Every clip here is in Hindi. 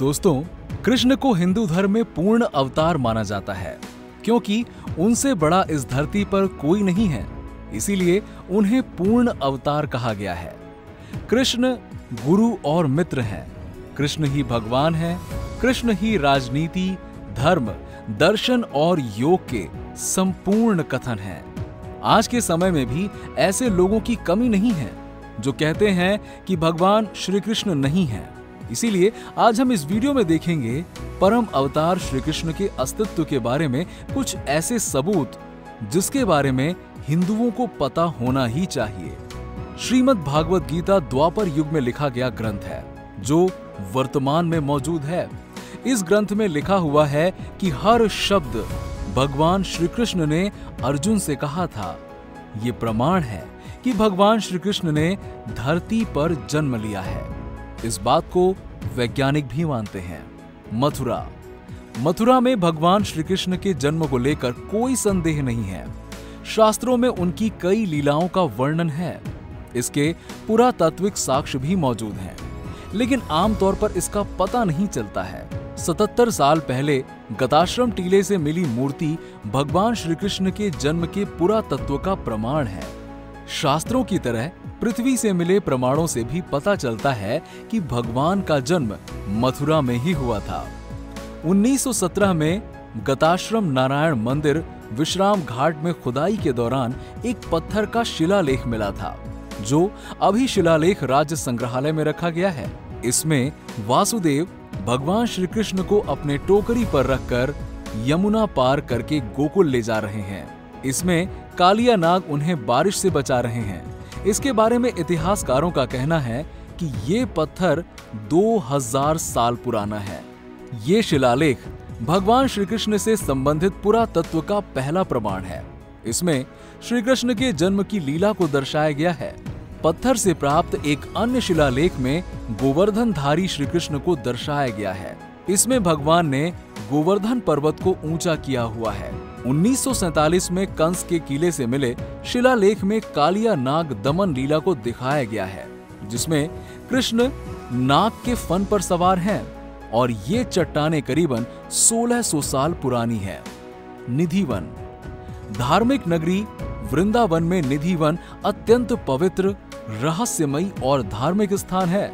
दोस्तों, कृष्ण को हिंदू धर्म में पूर्ण अवतार माना जाता है, क्योंकि उनसे बड़ा इस धरती पर कोई नहीं है, इसीलिए उन्हें पूर्ण अवतार कहा गया है। कृष्ण गुरु और मित्र हैं, कृष्ण ही भगवान है, कृष्ण ही राजनीति, धर्म, दर्शन और योग के संपूर्ण कथन है। आज के समय में भी ऐसे लोगों की कमी नहीं है, जो कहते हैं कि भगवान श्री कृष्ण नहीं है। इसीलिए आज हम इस वीडियो में देखेंगे परम अवतार श्री कृष्ण के अस्तित्व के बारे में कुछ ऐसे सबूत जिसके बारे में हिंदुओं को पता होना ही चाहिए। श्रीमद् भागवत गीता द्वापर युग में लिखा गया ग्रंथ है, जो वर्तमान में मौजूद है। इस ग्रंथ में लिखा हुआ है कि हर शब्द भगवान श्री कृष्ण ने अर्जुन से कहा था। ये प्रमाण है कि भगवान श्री कृष्ण ने धरती पर जन्म लिया है। इस बात को वैज्ञानिक भी मानते हैं। मथुरा। मथुरा में भगवान श्री कृष्ण के जन्म को लेकर कोई संदेह नहीं है। शास्त्रों में उनकी कई लीलाओं का वर्णन है। इसके पुरातात्विक साक्ष्य भी मौजूद हैं। लेकिन आमतौर पर इसका पता नहीं चलता है। 77 साल पहले गताश्रम टीले से मिली मूर्ति भगवान श्री कृष्ण के जन्म के पुरातत्व का प्रमाण है। शास्त्रों की तरह पृथ्वी से मिले प्रमाणों से भी पता चलता है कि भगवान का जन्म मथुरा में ही हुआ था। 1917 में गताश्रम नारायण मंदिर विश्राम घाट में खुदाई के दौरान एक पत्थर का शिलालेख मिला था, जो अभी शिलालेख राज्य संग्रहालय में रखा गया है। इसमें वासुदेव भगवान श्री कृष्ण को अपने टोकरी पर रखकर यमुना पार करके गोकुल ले जा रहे हैं। इसमें कालिया नाग उन्हें बारिश से बचा रहे हैं। इसके बारे में इतिहासकारों का कहना है कि ये पत्थर 2000 साल पुराना है। ये शिलालेख भगवान श्री कृष्ण से संबंधित पुरातत्व का पहला प्रमाण है। इसमें श्री कृष्ण के जन्म की लीला को दर्शाया गया है। पत्थर से प्राप्त एक अन्य शिलालेख में गोवर्धन धारी श्री कृष्ण को दर्शाया गया है। इसमें भगवान ने गोवर्धन पर्वत को ऊँचा किया हुआ है। 1947 में कंस के किले से मिले शिलालेख में कालिया नाग दमन लीला को दिखाया गया है, जिसमें कृष्ण नाग के फन पर सवार हैं और ये चट्टाने करीबन 1600 साल पुरानी है। निधिवन। धार्मिक नगरी वृंदावन में निधिवन अत्यंत पवित्र, रहस्यमयी और धार्मिक स्थान है।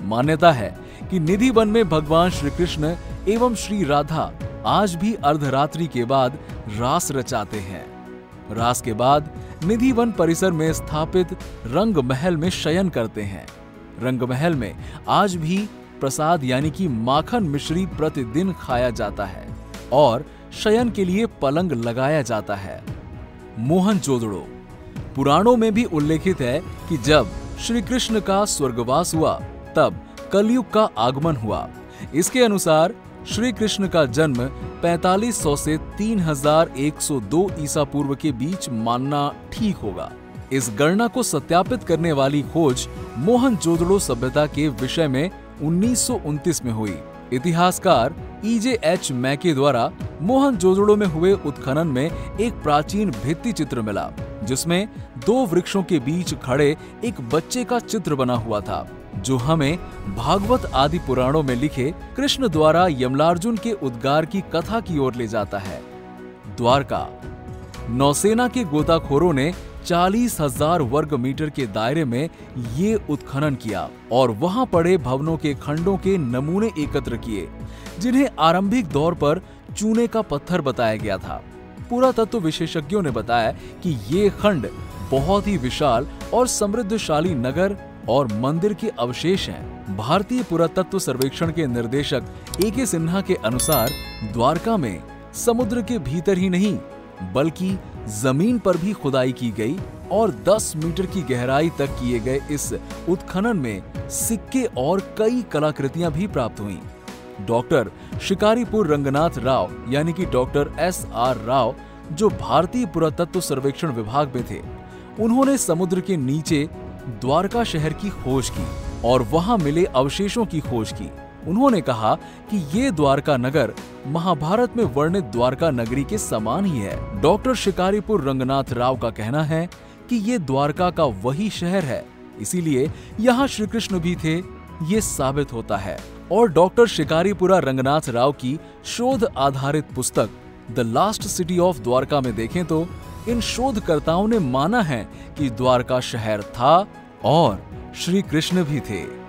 मान्यता है कि निधिवन में भगवान श्री कृष्ण एवं श्री राधा आज भी अर्धरात्रि के बाद रास रचाते हैं। रास के बाद निधिवन परिसर में स्थापित रंग महल में शयन करते हैं। रंग महल में आज भी प्रसाद यानी कि माखन मिश्री प्रतिदिन खाया जाता है और शयन के लिए पलंग लगाया जाता है। मोहन जोदड़ो, पुराणों में भी उल्लेखित है कि जब श्री कृष्ण का स्वर्गवास हुआ, तब कलयुग का आगमन हुआ। इसके अनुसार श्री कृष्ण का जन्म 4500 से 3102 ईसा पूर्व के बीच मानना ठीक होगा। इस गणना को सत्यापित करने वाली खोज मोहन जोदड़ो सभ्यता के विषय में उन्नीस में हुई। इतिहासकार ईजे एच मैके द्वारा मोहन जोजड़ो में हुए उत्खनन में एक प्राचीन भित्ति चित्र मिला, जिसमें दो वृक्षों के बीच खड़े एक बच्चे का चित्र बना हुआ था। जो हमें भागवत आदि पुराणों में लिखे कृष्ण द्वारा यमलार्जुन के उद्गार की कथा की ओर ले जाता है। द्वारका। नौसेना के गोताखोरों ने चालीस हज़ार वर्ग मीटर के दायरे में ये उत्खनन किया और वहाँ पड़े भवनों के खंडों के नमूने एकत्र किए, जिन्हें आरंभिक दौर पर चूने का पत्थर बताया गया था। पुरातत्व विशेषज्ञों ने बताया कि ये खंड बहुत ही विशाल और समृद्धशाली नगर और मंदिर के अवशेष हैं। भारतीय पुरातत्व सर्वेक्षण के निर्देशक ए के सिन्हा के अनुसार द्वारका में समुद्र के भीतर ही नहीं, बल्कि ज़मीन पर भी खुदाई की गई और 10 मीटर की गहराई तक किए गए इस उत्खनन में सिक्के और कई कलाकृतियाँ भी प्राप्त हुई। डॉक्टर शिकारीपुर रंगनाथ राव, यानी कि डॉक्टर एस आर राव, जो भारतीय पुरातत्व सर्वेक्षण विभाग में थे, उन्होंने समुद्र के नीचे द्वारका शहर की खोज की और वहाँ मिले अवशेषों की खोज की। उन्होंने कहा कि ये द्वारका नगर महाभारत में वर्णित द्वारका नगरी के समान ही है। डॉक्टर शिकारीपुर रंगनाथ राव का कहना है कि ये द्वारका का वही शहर है। इसीलिए यहाँ श्री कृष्ण भी थे, ये साबित होता है। और डॉक्टर शिकारीपुरा रंगनाथ राव की शोध आधारित पुस्तक the last city of Dwarka में देखें तो इन शोधकर्ताओं ने माना है कि द्वारका शहर था और श्री कृष्ण भी थे।